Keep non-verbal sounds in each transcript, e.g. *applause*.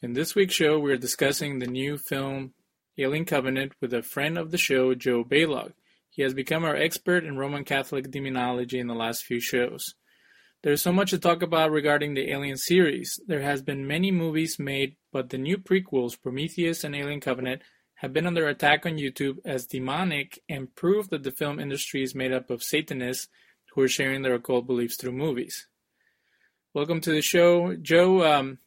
In this week's show, we're discussing the new film Alien Covenant with a friend of the show, Joe Balog. He has become our expert in Roman Catholic demonology in the last few shows. There's so much to talk about regarding the Alien series. There has been many movies made, but the new prequels, Prometheus and Alien Covenant, have been under attack on YouTube as demonic and prove that the film industry is made up of Satanists who are sharing their occult beliefs through movies. Welcome to the show, Joe. Um,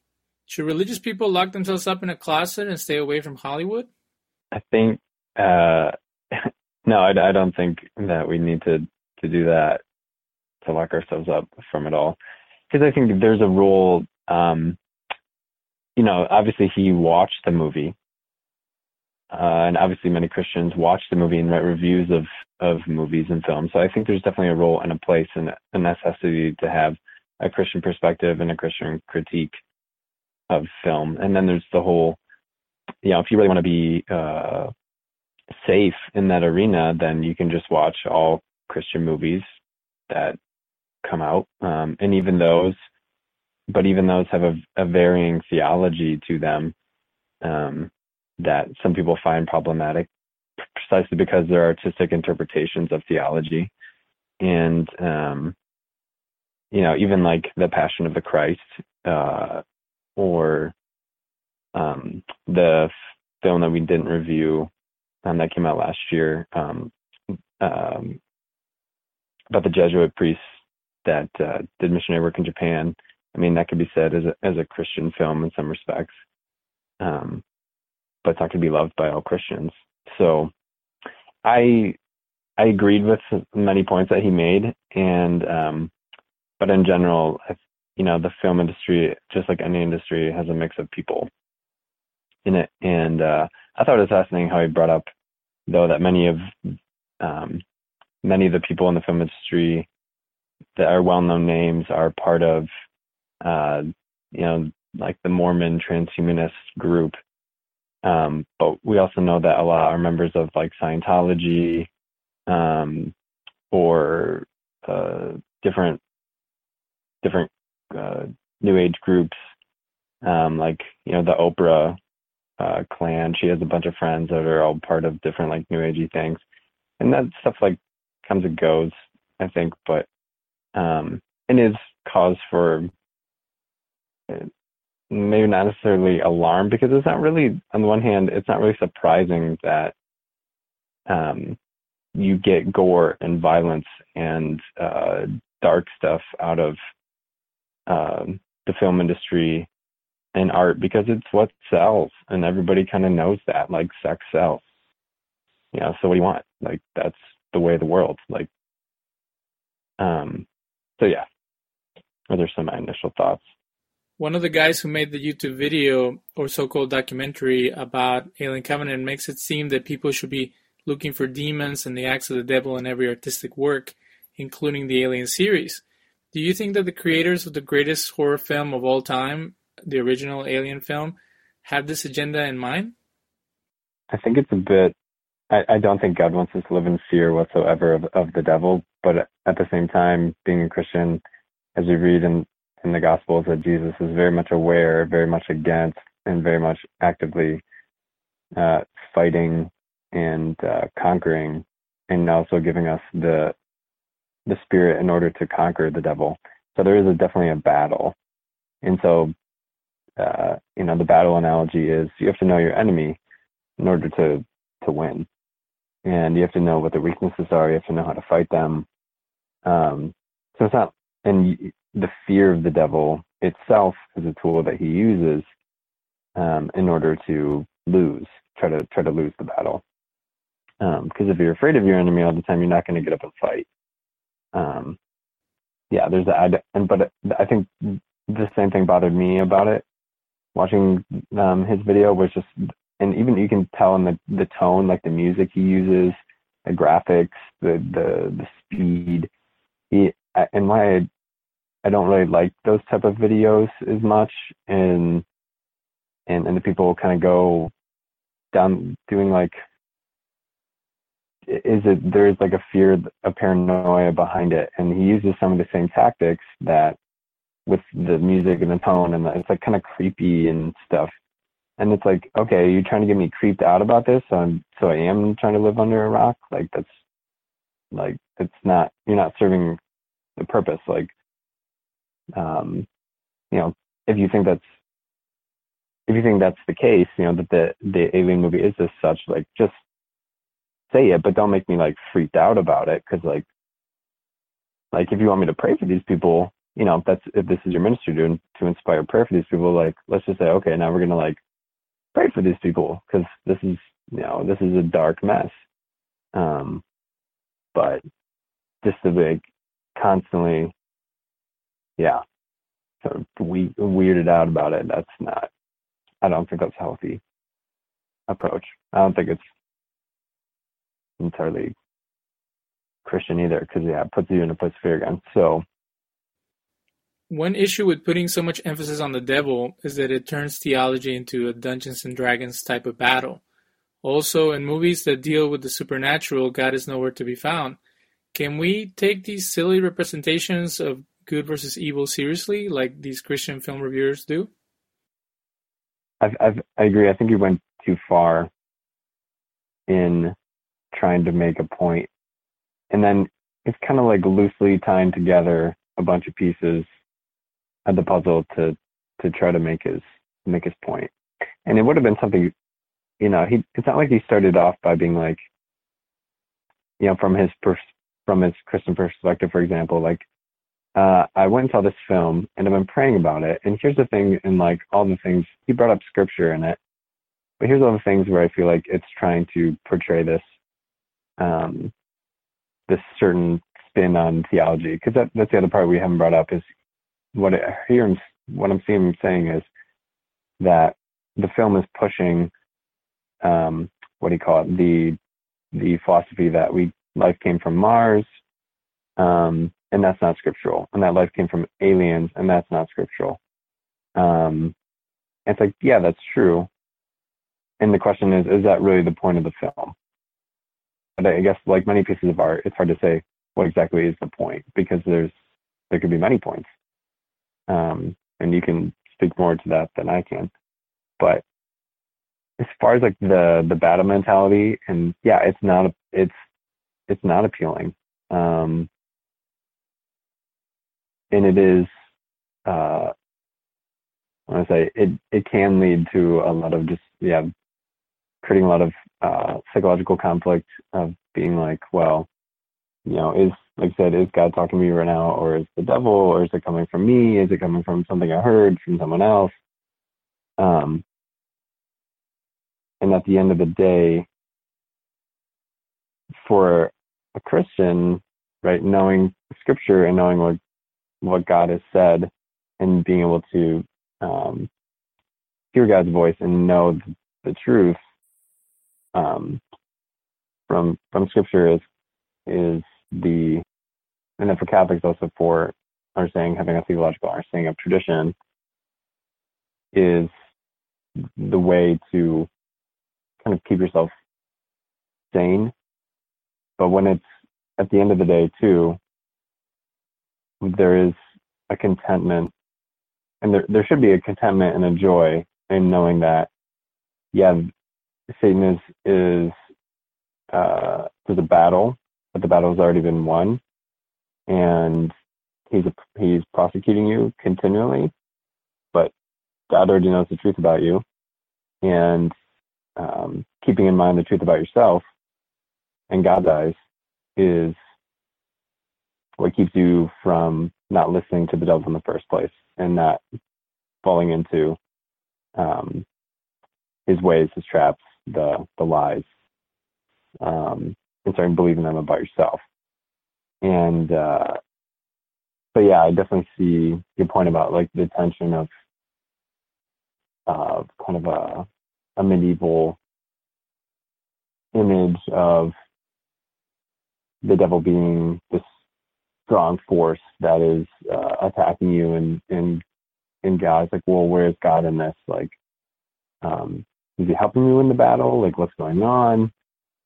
should religious people lock themselves up in a closet and stay away from Hollywood? I think uh, *laughs* no, I, I don't think that we need to to do that to lock ourselves up from it all because I think there's a rule. Um, you know, obviously he watched the movie, uh, and obviously many Christians watch the movie and write reviews of of movies and films. So I think there's definitely a role and a place and a necessity to have a Christian perspective and a Christian critique of film. And then there's the whole, you know, if you really want to be uh, safe in that arena, then you can just watch all Christian movies that come out. Um, and even those, but even those have a, a varying theology to them um, that some people find problematic precisely because they're artistic interpretations of theology. And um, you know, even like the Passion of the Christ, uh, or um, the film that we didn't review um, that came out last year um, um, about the Jesuit priests that uh, did missionary work in Japan. I mean, that could be said as a as a Christian film in some respects, um, but it's not going to be loved by all Christians. So, I I agreed with many points that he made, and um, but in general, you know, the film industry, just like any industry, has a mix of people in it. And uh, I thought it was fascinating how he brought up, though, that many of um, many of the people in the film industry that are well-known names are part of, uh, you know, like the Mormon transhumanist group. Um, but we also know that a lot are members of like Scientology um, or uh, different different uh, new age groups, um, like you know the Oprah uh, clan. She has a bunch of friends that are all part of different like new agey things, and that stuff like comes and goes. I think, but um, it is cause for uh, maybe not necessarily alarm because it's not really on the one hand it's not really surprising that um, you get gore and violence and uh, dark stuff out of um, the film industry and art because it's what sells and everybody kind of knows that like sex sells. You know so what do you want? Like that's the way of the world like um so yeah. Those are some my initial thoughts. One of the guys who made the youtube video or so-called documentary about alien covenant makes it seem that people should be looking for demons and the acts of the devil in every artistic work including the alien series do you think that the creators of the greatest horror film of all time, the original Alien film, have this agenda in mind? I think it's a bit. I, I don't think God wants us to live in fear whatsoever of, of the devil, but at the same time, being a Christian, as we read in, in the Gospels, that Jesus is very much aware, very much against, and very much actively uh, fighting and uh, conquering, and also giving us the the spirit in order to conquer the devil. So there is a, definitely a battle. And so, uh, you know, the battle analogy is you have to know your enemy in order to, to win. And you have to know what their weaknesses are. You have to know how to fight them. Um, so it's not, and the fear of the devil itself is a tool that he uses um, in order to lose, try to try to lose the battle. Because um, if you're afraid of your enemy all the time, you're not going to get up and fight um, yeah, there's that. And but I think the same thing bothered me about it. Watching um, his video was just, and even you can tell in the the tone, like the music he uses, the graphics, the the the speed. He and why I, I don't really like those type of videos as much, and and and the people kind of go down doing like is it there's like a fear, a paranoia behind it, and he uses some of the same tactics that with the music and the tone and the, it's like kind of creepy and stuff. And it's like, okay, you're trying to get me creeped out about this, so I'm so I am trying to live under a rock. Like that's like it's not you're not serving the purpose. Like um, you know, if you think that's if you think that's the case, you know, that the the alien movie is as such, like just say it, but don't make me like freaked out about it. Cause like, like if you want me to pray for these people, you know, if that's, if this is your ministry to, to inspire prayer for these people, like, let's just say, okay, now we're going to like pray for these people. Cause this is, you know, this is a dark mess. Um, but just to like constantly, yeah, sort of we weirded out about it. That's not, I don't think that's healthy approach. I don't think it's entirely Christian either, because yeah, it puts you in a place of fear again. So one issue with putting so much emphasis on the devil is that it turns theology into a Dungeons and Dragons type of battle. Also, in movies that deal with the supernatural, God is nowhere to be found. Can we take these silly representations of good versus evil seriously, like these Christian film reviewers do? I've, I've, I agree. I think you went too far in trying to make a point. And then it's kind of like loosely tying together a bunch of pieces of the puzzle to to try to make his make his point. And it would have been something, you know, he it's not like he started off by being like, you know, from his pers- from his Christian perspective, for example, like uh, I went and saw this film and I've been praying about it. And here's the thing, and like all the things he brought up scripture in it, but here's all the things where I feel like it's trying to portray this um, this certain spin on theology because that, that's the other part we haven't brought up is what I hear him, what I'm seeing him saying is that the film is pushing um, what do you call it? The the philosophy that we life came from Mars um, and that's not scriptural and that life came from aliens and that's not scriptural. Um, it's like yeah that's true. And the question is is that really the point of the film but I guess like many pieces of art, it's hard to say what exactly is the point because there's there could be many points, um, and you can speak more to that than I can. But as far as like the the battle mentality, and yeah, it's not it's it's not appealing, um, and it is. Uh, I want to say it it can lead to a lot of just yeah creating a lot of uh, psychological conflict of being like, well, you know, is like I said, is God talking to me right now, or is the devil, or is it coming from me? Is it coming from something I heard from someone else? Um, and at the end of the day, for a Christian, right, knowing Scripture and knowing what what God has said, and being able to um, hear God's voice and know the, the truth um, from from scripture is is the and then for Catholics also for understanding having a theological understanding of tradition is the way to kind of keep yourself sane. But when it's at the end of the day too, there is a contentment and there there should be a contentment and a joy in knowing that yeah, Satan is is uh, there's a battle, but the battle has already been won, and he's a, he's prosecuting you continually, but God already knows the truth about you, and um, keeping in mind the truth about yourself and God's eyes is what keeps you from not listening to the devil in the first place and not falling into um, his ways, his traps, the the lies, um, and starting believing them about yourself. And uh, but yeah, I definitely see your point about like the tension of uh, kind of a a medieval image of the devil being this strong force that is uh, attacking you and and and God's like, well, where's God in this? Like, um, is he helping you in the battle? Like, what's going on?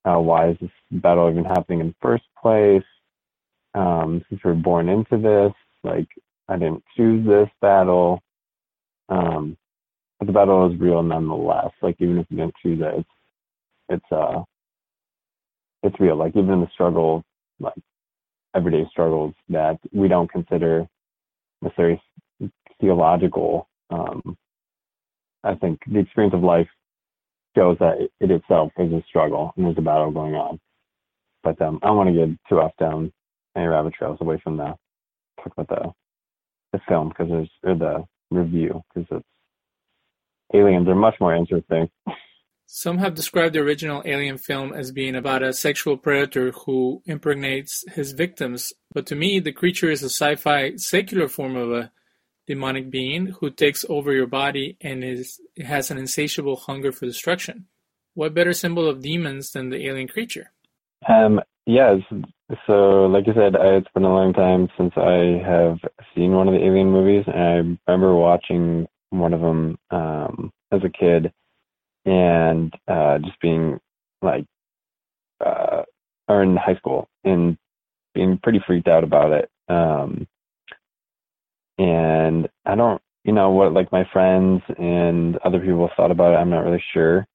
Uh, why is this battle even happening in the first place? Um, since we're born into this, like, I didn't choose this battle. Um, but the battle is real nonetheless. Like even if you didn't choose it, it's it's uh it's real. Like even in the struggle, like everyday struggles that we don't consider necessarily theological. Um, I think the experience of life shows that it itself is a struggle and there's a battle going on. But um, I don't want to get too off down any rabbit trails away from the talk about the the film because there's or the review because it's aliens are much more interesting. Some have described the original Alien film as being about a sexual predator who impregnates his victims, but to me, the creature is a sci fi secular form of a demonic being who takes over your body and is has an insatiable hunger for destruction. What better symbol of demons than the alien creature? Um, yes. So, like I said, it's been a long time since I have seen one of the Alien movies, and I remember watching one of them um, as a kid, and uh, just being like, uh, or in high school, and being pretty freaked out about it. Um, and I don't, you know, what like my friends and other people thought about it. I'm not really sure.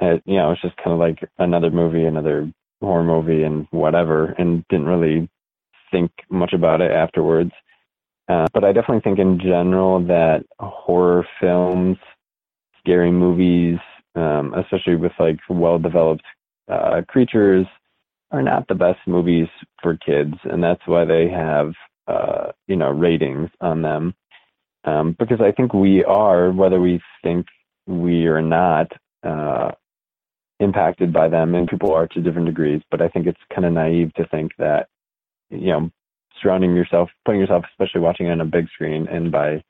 It, you know, it's just kind of like another movie, another horror movie, and whatever, and didn't really think much about it afterwards. Uh, but I definitely think in general that horror films, scary movies, um, especially with like well-developed uh, creatures, are not the best movies for kids, and that's why they have uh, you know ratings on them. Um, because I think we are, whether we think we are not, uh, impacted by them, and people are to different degrees. But I think it's kind of naive to think that you know surrounding yourself, putting yourself, especially watching on a big screen, and by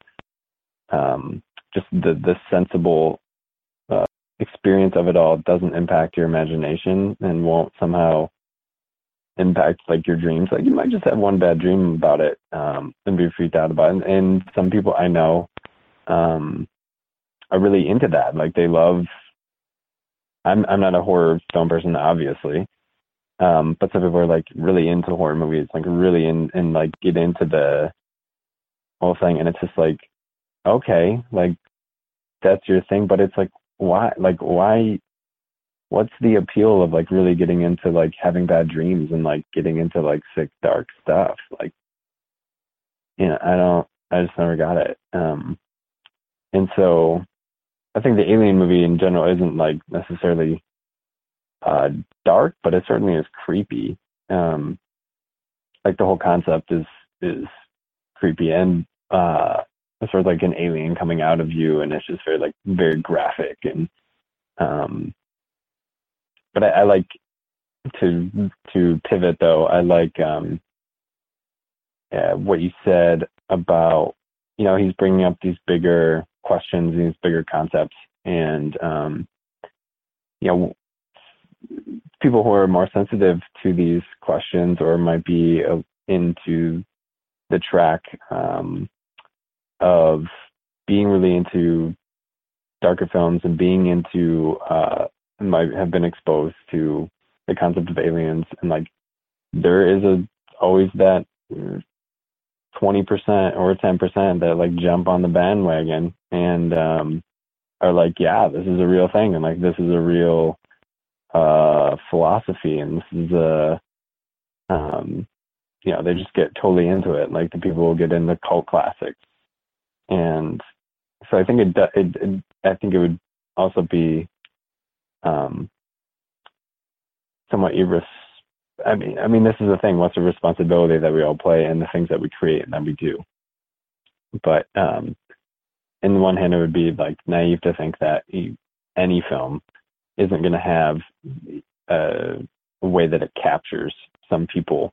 um, just the the sensible uh, experience of it all doesn't impact your imagination and won't somehow impact like your dreams. Like you might just have one bad dream about it um, and be freaked out about it. And, and some people I know um, are really into that. Like they love. I'm I'm not a horror film person, obviously, um, but some people are like really into horror movies, like really in and like get into the whole thing, and it's just like, okay, like that's your thing, but it's like why, like why, what's the appeal of like really getting into like having bad dreams and like getting into like sick dark stuff, like, you know, I don't, I just never got it, um, and so I think the Alien movie in general isn't like necessarily uh, dark, but it certainly is creepy. Um, like the whole concept is is creepy and uh, sort of like an alien coming out of you, and it's just very like very graphic and um, but I, I like to to pivot though. I like um, yeah, what you said about you know he's bringing up these bigger questions, these bigger concepts, and um, you know people who are more sensitive to these questions or might be uh, into the track um, of being really into darker films and being into uh, might have been exposed to the concept of aliens. And like there is a always that 20% or 10% that like jump on the bandwagon and um are like yeah this is a real thing. And like this is a real uh, philosophy, and this is a, um, you know, they just get totally into it. Like the people will get into cult classics, and so I think it, it, it I think it would also be, um, somewhat irres. I mean, I mean, this is the thing. What's the responsibility that we all play and the things that we create and that we do? But um, in one hand, it would be like naive to think that any film isn't going to have a, a, way that it captures some people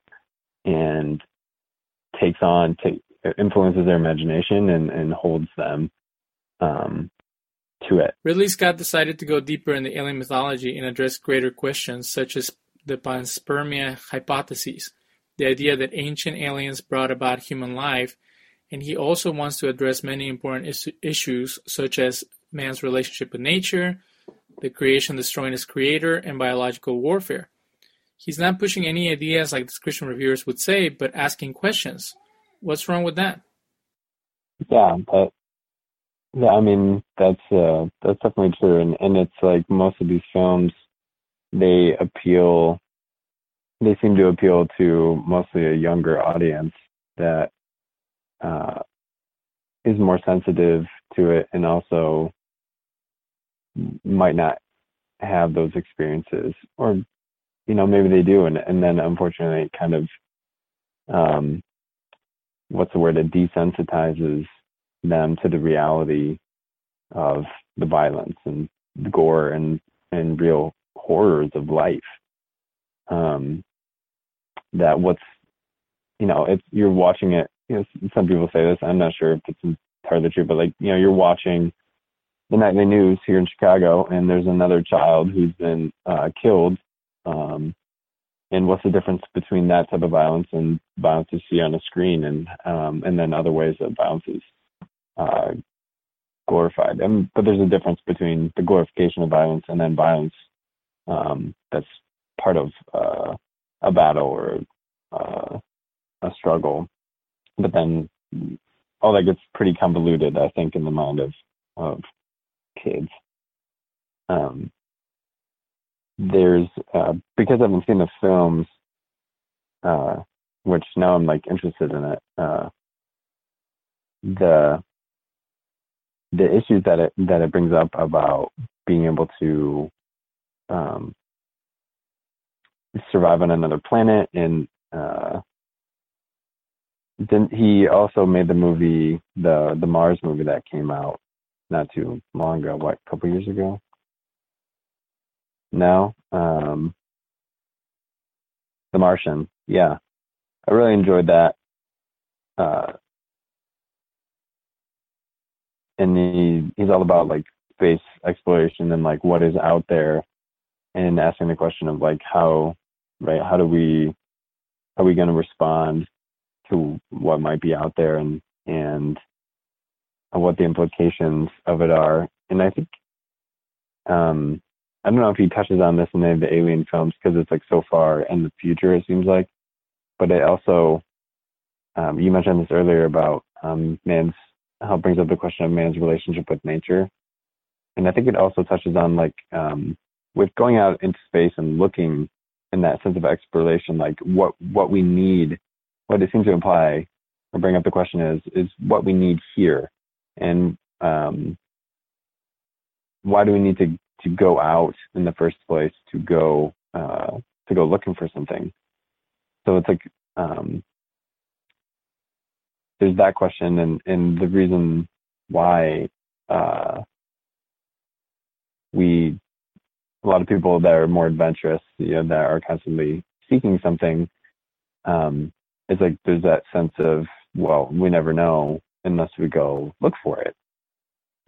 and takes on, take, influences their imagination and, and holds them um, to it. Ridley Scott decided to go deeper in the alien mythology and address greater questions such as the panspermia hypothesis, the idea that ancient aliens brought about human life, and he also wants to address many important is- issues such as man's relationship with nature, the creation destroying its creator, and biological warfare. He's not pushing any ideas like the Christian reviewers would say, but asking questions. What's wrong with that? Yeah, but yeah, I mean that's uh, that's definitely true, and and it's like most of these films, they appeal, they seem to appeal to mostly a younger audience that uh, is more sensitive to it, and also might not have those experiences, or you know maybe they do, and and then unfortunately it kind of um, what's the word? It desensitizes them to the reality of the violence and the gore and and real horrors of life. Um, that what's you know, it's you're watching it. You know, some people say this. I'm not sure if it's entirely true, but like you know, you're watching the nightly news here in Chicago, and there's another child who's been uh, killed um, and what's the difference between that type of violence and violence you see on a screen and um, and then other ways that violence is uh, glorified and but there's a difference between the glorification of violence and then violence um, that's part of uh, a battle or uh, a struggle but then all that gets pretty convoluted i think in the mind of of kids um, there's uh, because I haven't seen the films, uh, which now I'm like interested in it. Uh, the the issues that it that it brings up about being able to um, survive on another planet and uh, then he also made the movie the the Mars movie that came out not too long ago, what a couple years ago. No. Um, the Martian. Yeah. I really enjoyed that. Uh, and he he's all about like space exploration and like what is out there and asking the question of like how right how do we are we going to respond to what might be out there and and what the implications of it are. And i think um I don't know if he touches on this in any of the Alien films because it's like so far in the future it seems like, but it also um, you mentioned this earlier about um, man's how it brings up the question of man's relationship with nature, and I think it also touches on like um, with going out into space and looking in that sense of exploration, like what what we need, what it seems to imply or bring up the question is is what we need here, and um, why do we need to to go out in the first place to go uh, to go looking for something. So it's like um, there's that question, and and the reason why uh, we a lot of people that are more adventurous, you know, that are constantly seeking something, um, it's like there's that sense of well, we never know unless we go look for it,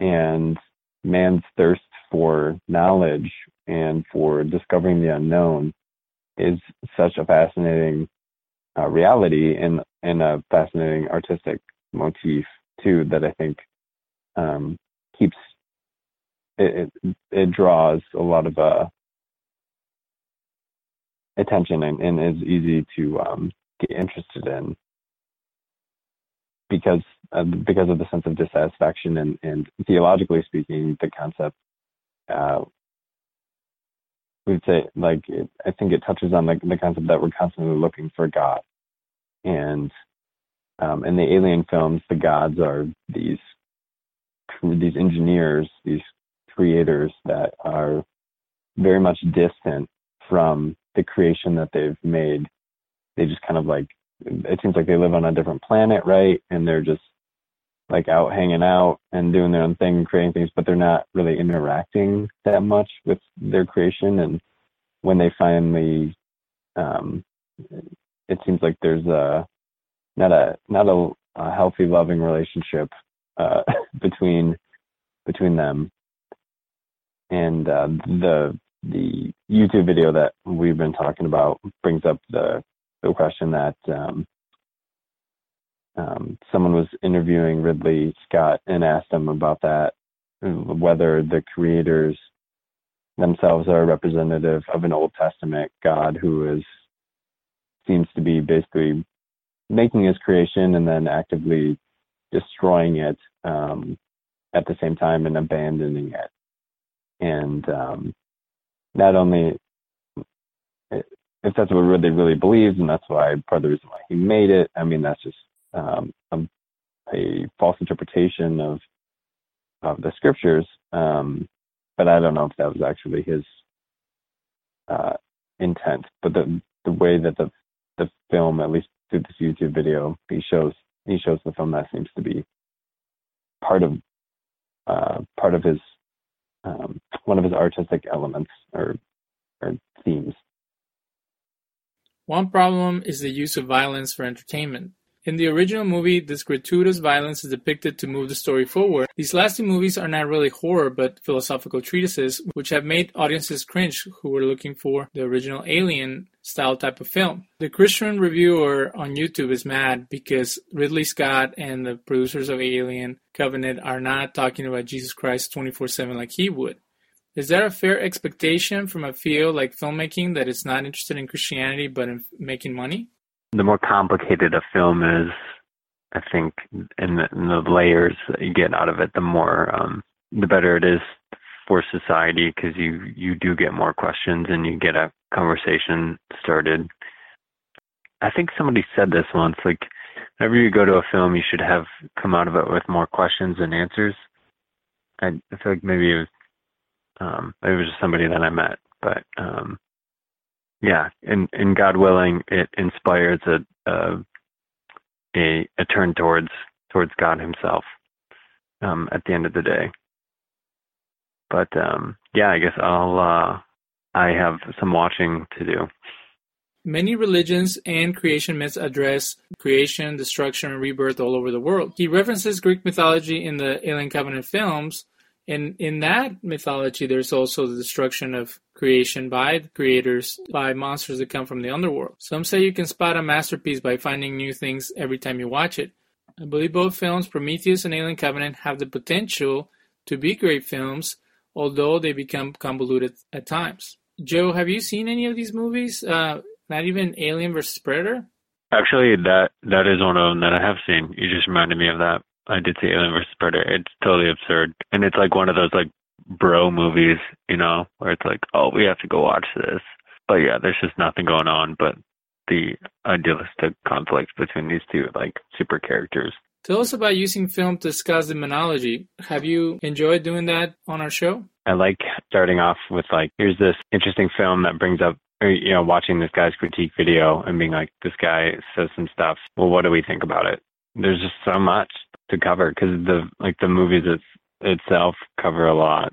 and man's thirst for knowledge and for discovering the unknown is such a fascinating uh, reality and and a fascinating artistic motif too that I think um, keeps it, it, it draws a lot of uh, attention and, and is easy to um, get interested in. Because uh, because of the sense of dissatisfaction and, and theologically speaking, the concept uh, we'd say like it, I think it touches on the, the concept that we're constantly looking for God, and um, in the alien films, the gods are these these engineers, these creators that are very much distant from the creation that they've made. They just kind of like it seems like they live on a different planet, right? And they're just like out hanging out and doing their own thing and creating things, but they're not really interacting that much with their creation. And when they finally, um, it seems like there's a not a not a, a healthy, loving relationship uh, *laughs* between between them. And uh, the the YouTube video that we've been talking about brings up the the question that um, um, someone was interviewing Ridley Scott and asked him about that, whether the creators themselves are representative of an Old Testament God who is seems to be basically making his creation and then actively destroying it um, at the same time and abandoning it. And um, not only if that's what really really believes, and that's why part of the reason why he made it. I mean, that's just um, a, a, false interpretation of of the scriptures. Um, but I don't know if that was actually his uh, intent. But the the way that the the film, at least through this YouTube video, he shows he shows the film that seems to be part of uh, part of his um, one of his artistic elements or or themes. One problem is the use of violence for entertainment. In the original movie, this gratuitous violence is depicted to move the story forward. These last two movies are not really horror, but philosophical treatises, which have made audiences cringe who were looking for the original Alien style type of film. The Christian reviewer on YouTube is mad because Ridley Scott and the producers of Alien Covenant are not talking about Jesus Christ 24 7 like he would. Is that a fair expectation from a field like filmmaking that it's not interested in Christianity but in making money? The more complicated a film is, I think, and the, and the layers that you get out of it, the more, um, the better it is for society because you you do get more questions and you get a conversation started. I think somebody said this once, like whenever you go to a film, you should have come out of it with more questions than answers. I, I feel like maybe it was um, maybe it was just somebody that I met, but um, yeah, and and God willing, it inspires a a a, a turn towards towards God Himself um, at the end of the day. But um, yeah, I guess I'll uh, I have some watching to do. Many religions and creation myths address creation, destruction, and rebirth all over the world. He references Greek mythology in the Alien Covenant films, and in that mythology, there's also the destruction of creation by creators, by monsters that come from the underworld. Some say you can spot a masterpiece by finding new things every time you watch it. I believe both films, Prometheus and Alien Covenant, have the potential to be great films, although they become convoluted at times. Joe, have you seen any of these movies? Uh, not even Alien vs. Predator? Actually, that that is one of them that I have seen. You just reminded me of that. I did see Alien vs Predator. It's totally absurd, and it's like one of those like bro movies, you know, where it's like, oh, we have to go watch this. But yeah, there's just nothing going on but the idealistic conflict between these two like super characters. Tell us about using film to discuss demonology. Have you enjoyed doing that on our show? I like starting off with like, here's this interesting film that brings up or, you know, watching this guy's critique video and being like, this guy says some stuff. Well, what do we think about it? There's just so much to cover because the like the movies it's, itself cover a lot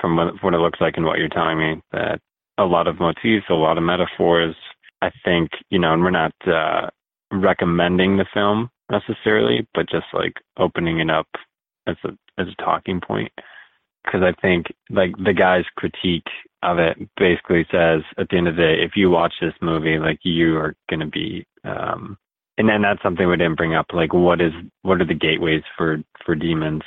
from what, what it looks like and what you're telling me that a lot of motifs, a lot of metaphors. I think you know, and we're not uh, recommending the film necessarily, but just like opening it up as a as a talking point because I think like the guy's critique of it basically says at the end of the day, if you watch this movie, like you are going to be um, and then that's something we didn't bring up. Like, what is what are the gateways for for demons?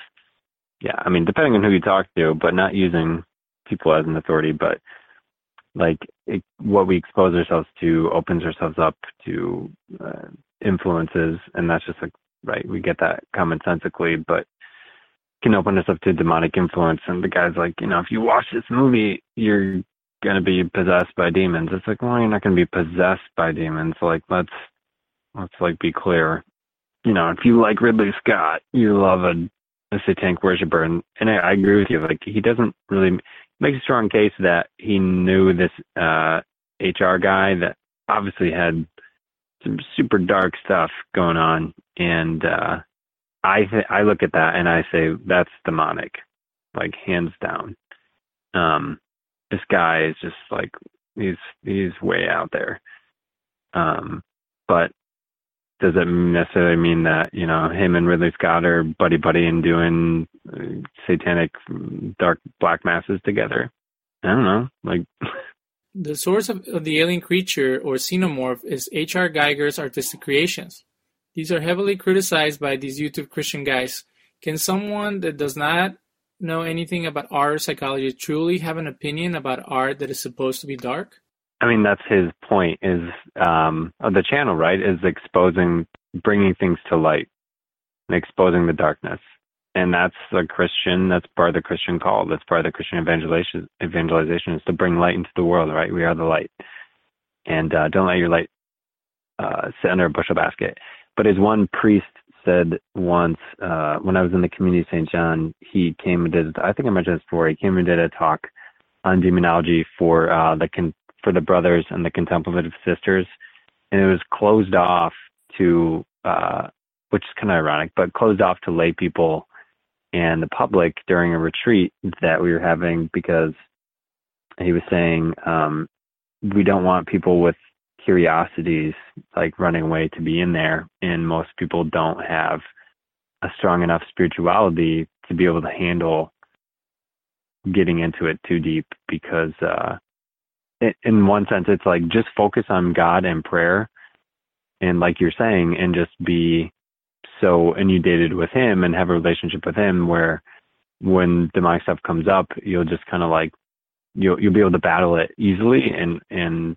Yeah, I mean, depending on who you talk to, but not using people as an authority, but like it, what we expose ourselves to opens ourselves up to uh, influences, and that's just like right. We get that commonsensically, but can open us up to demonic influence. And the guy's like, you know, if you watch this movie, you're gonna be possessed by demons. It's like, well, you're not gonna be possessed by demons. Like, let's let's like be clear. You know, if you like Ridley Scott, you love a, a satanic worshiper, and and I, I agree with you. Like he doesn't really make a strong case that he knew this uh HR guy that obviously had some super dark stuff going on, and uh I th- I look at that and I say that's demonic, like hands down. Um, this guy is just like he's he's way out there. Um, but does it necessarily mean that you know him and Ridley Scott are buddy buddy and doing uh, satanic dark black masses together? I don't know. Like *laughs* the source of, of the alien creature or xenomorph is H.R. Geiger's artistic creations. These are heavily criticized by these YouTube Christian guys. Can someone that does not know anything about art or psychology truly have an opinion about art that is supposed to be dark? I mean, that's his point is um, the channel, right? Is exposing, bringing things to light. and exposing the darkness. And that's a Christian, that's part of the Christian call. That's part of the Christian evangelization, evangelization is to bring light into the world, right? We are the light. And uh, don't let your light uh, sit under a bushel basket. But as one priest said once, uh, when I was in the community of St. John, he came and did, I think I mentioned this before, he came and did a talk on demonology for uh, the con- for the brothers and the contemplative sisters, and it was closed off to, uh, which is kind of ironic, but closed off to lay people and the public during a retreat that we were having because he was saying um, we don't want people with curiosities like running away to be in there, and most people don't have a strong enough spirituality to be able to handle getting into it too deep because uh in one sense it's like just focus on God and prayer and like you're saying and just be so inundated with him and have a relationship with him where when demonic stuff comes up you'll just kind of like you'll you'll be able to battle it easily and and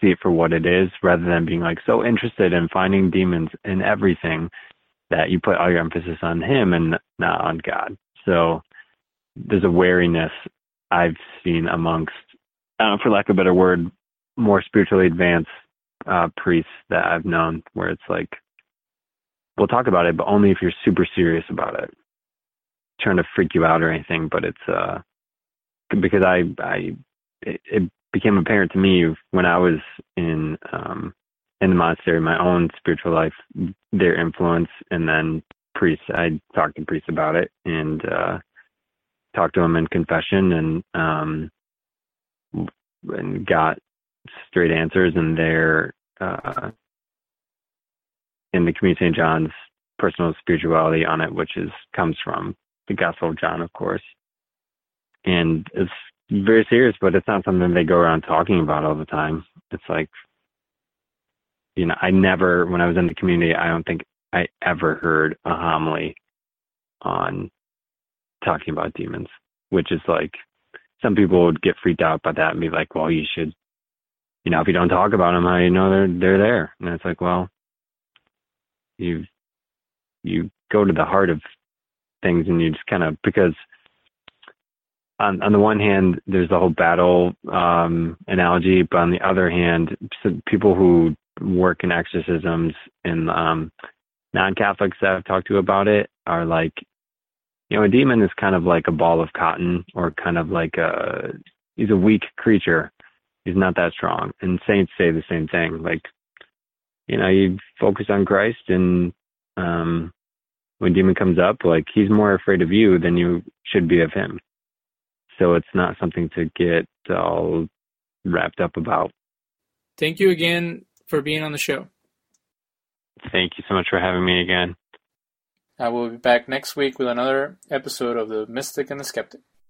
see it for what it is rather than being like so interested in finding demons in everything that you put all your emphasis on him and not on God. So there's a wariness I've seen amongst, uh, for lack of a better word, more spiritually advanced uh, priests that I've known, where it's like, we'll talk about it, but only if you're super serious about it, trying to freak you out or anything. But it's uh, because I, I, it, it became apparent to me when I was in um, in the monastery, my own spiritual life, their influence, and then priests. I talked to priests about it and uh, talked to them in confession, and um, and got straight answers. And they're uh, in the community St. John's personal spirituality on it, which is comes from the Gospel of John, of course. And it's very serious, but it's not something they go around talking about all the time. It's like, you know, I never, when I was in the community, I don't think I ever heard a homily on talking about demons, which is like, some people would get freaked out by that and be like, well, you should, you know, if you don't talk about them, how you know they're, they're there? And it's like, well, you, you go to the heart of things and you just kind of, because on, on the one hand, there's the whole battle um, analogy, but on the other hand, people who work in exorcisms and um, non-Catholics that I've talked to about it are like, you know, a demon is kind of like a ball of cotton, or kind of like a he's a weak creature. He's not that strong. And saints say the same thing. Like, you know, you focus on Christ, and um, when demon comes up, like he's more afraid of you than you should be of him. So it's not something to get all wrapped up about. Thank you again for being on the show. Thank you so much for having me again. I will be back next week with another episode of The Mystic and the Skeptic.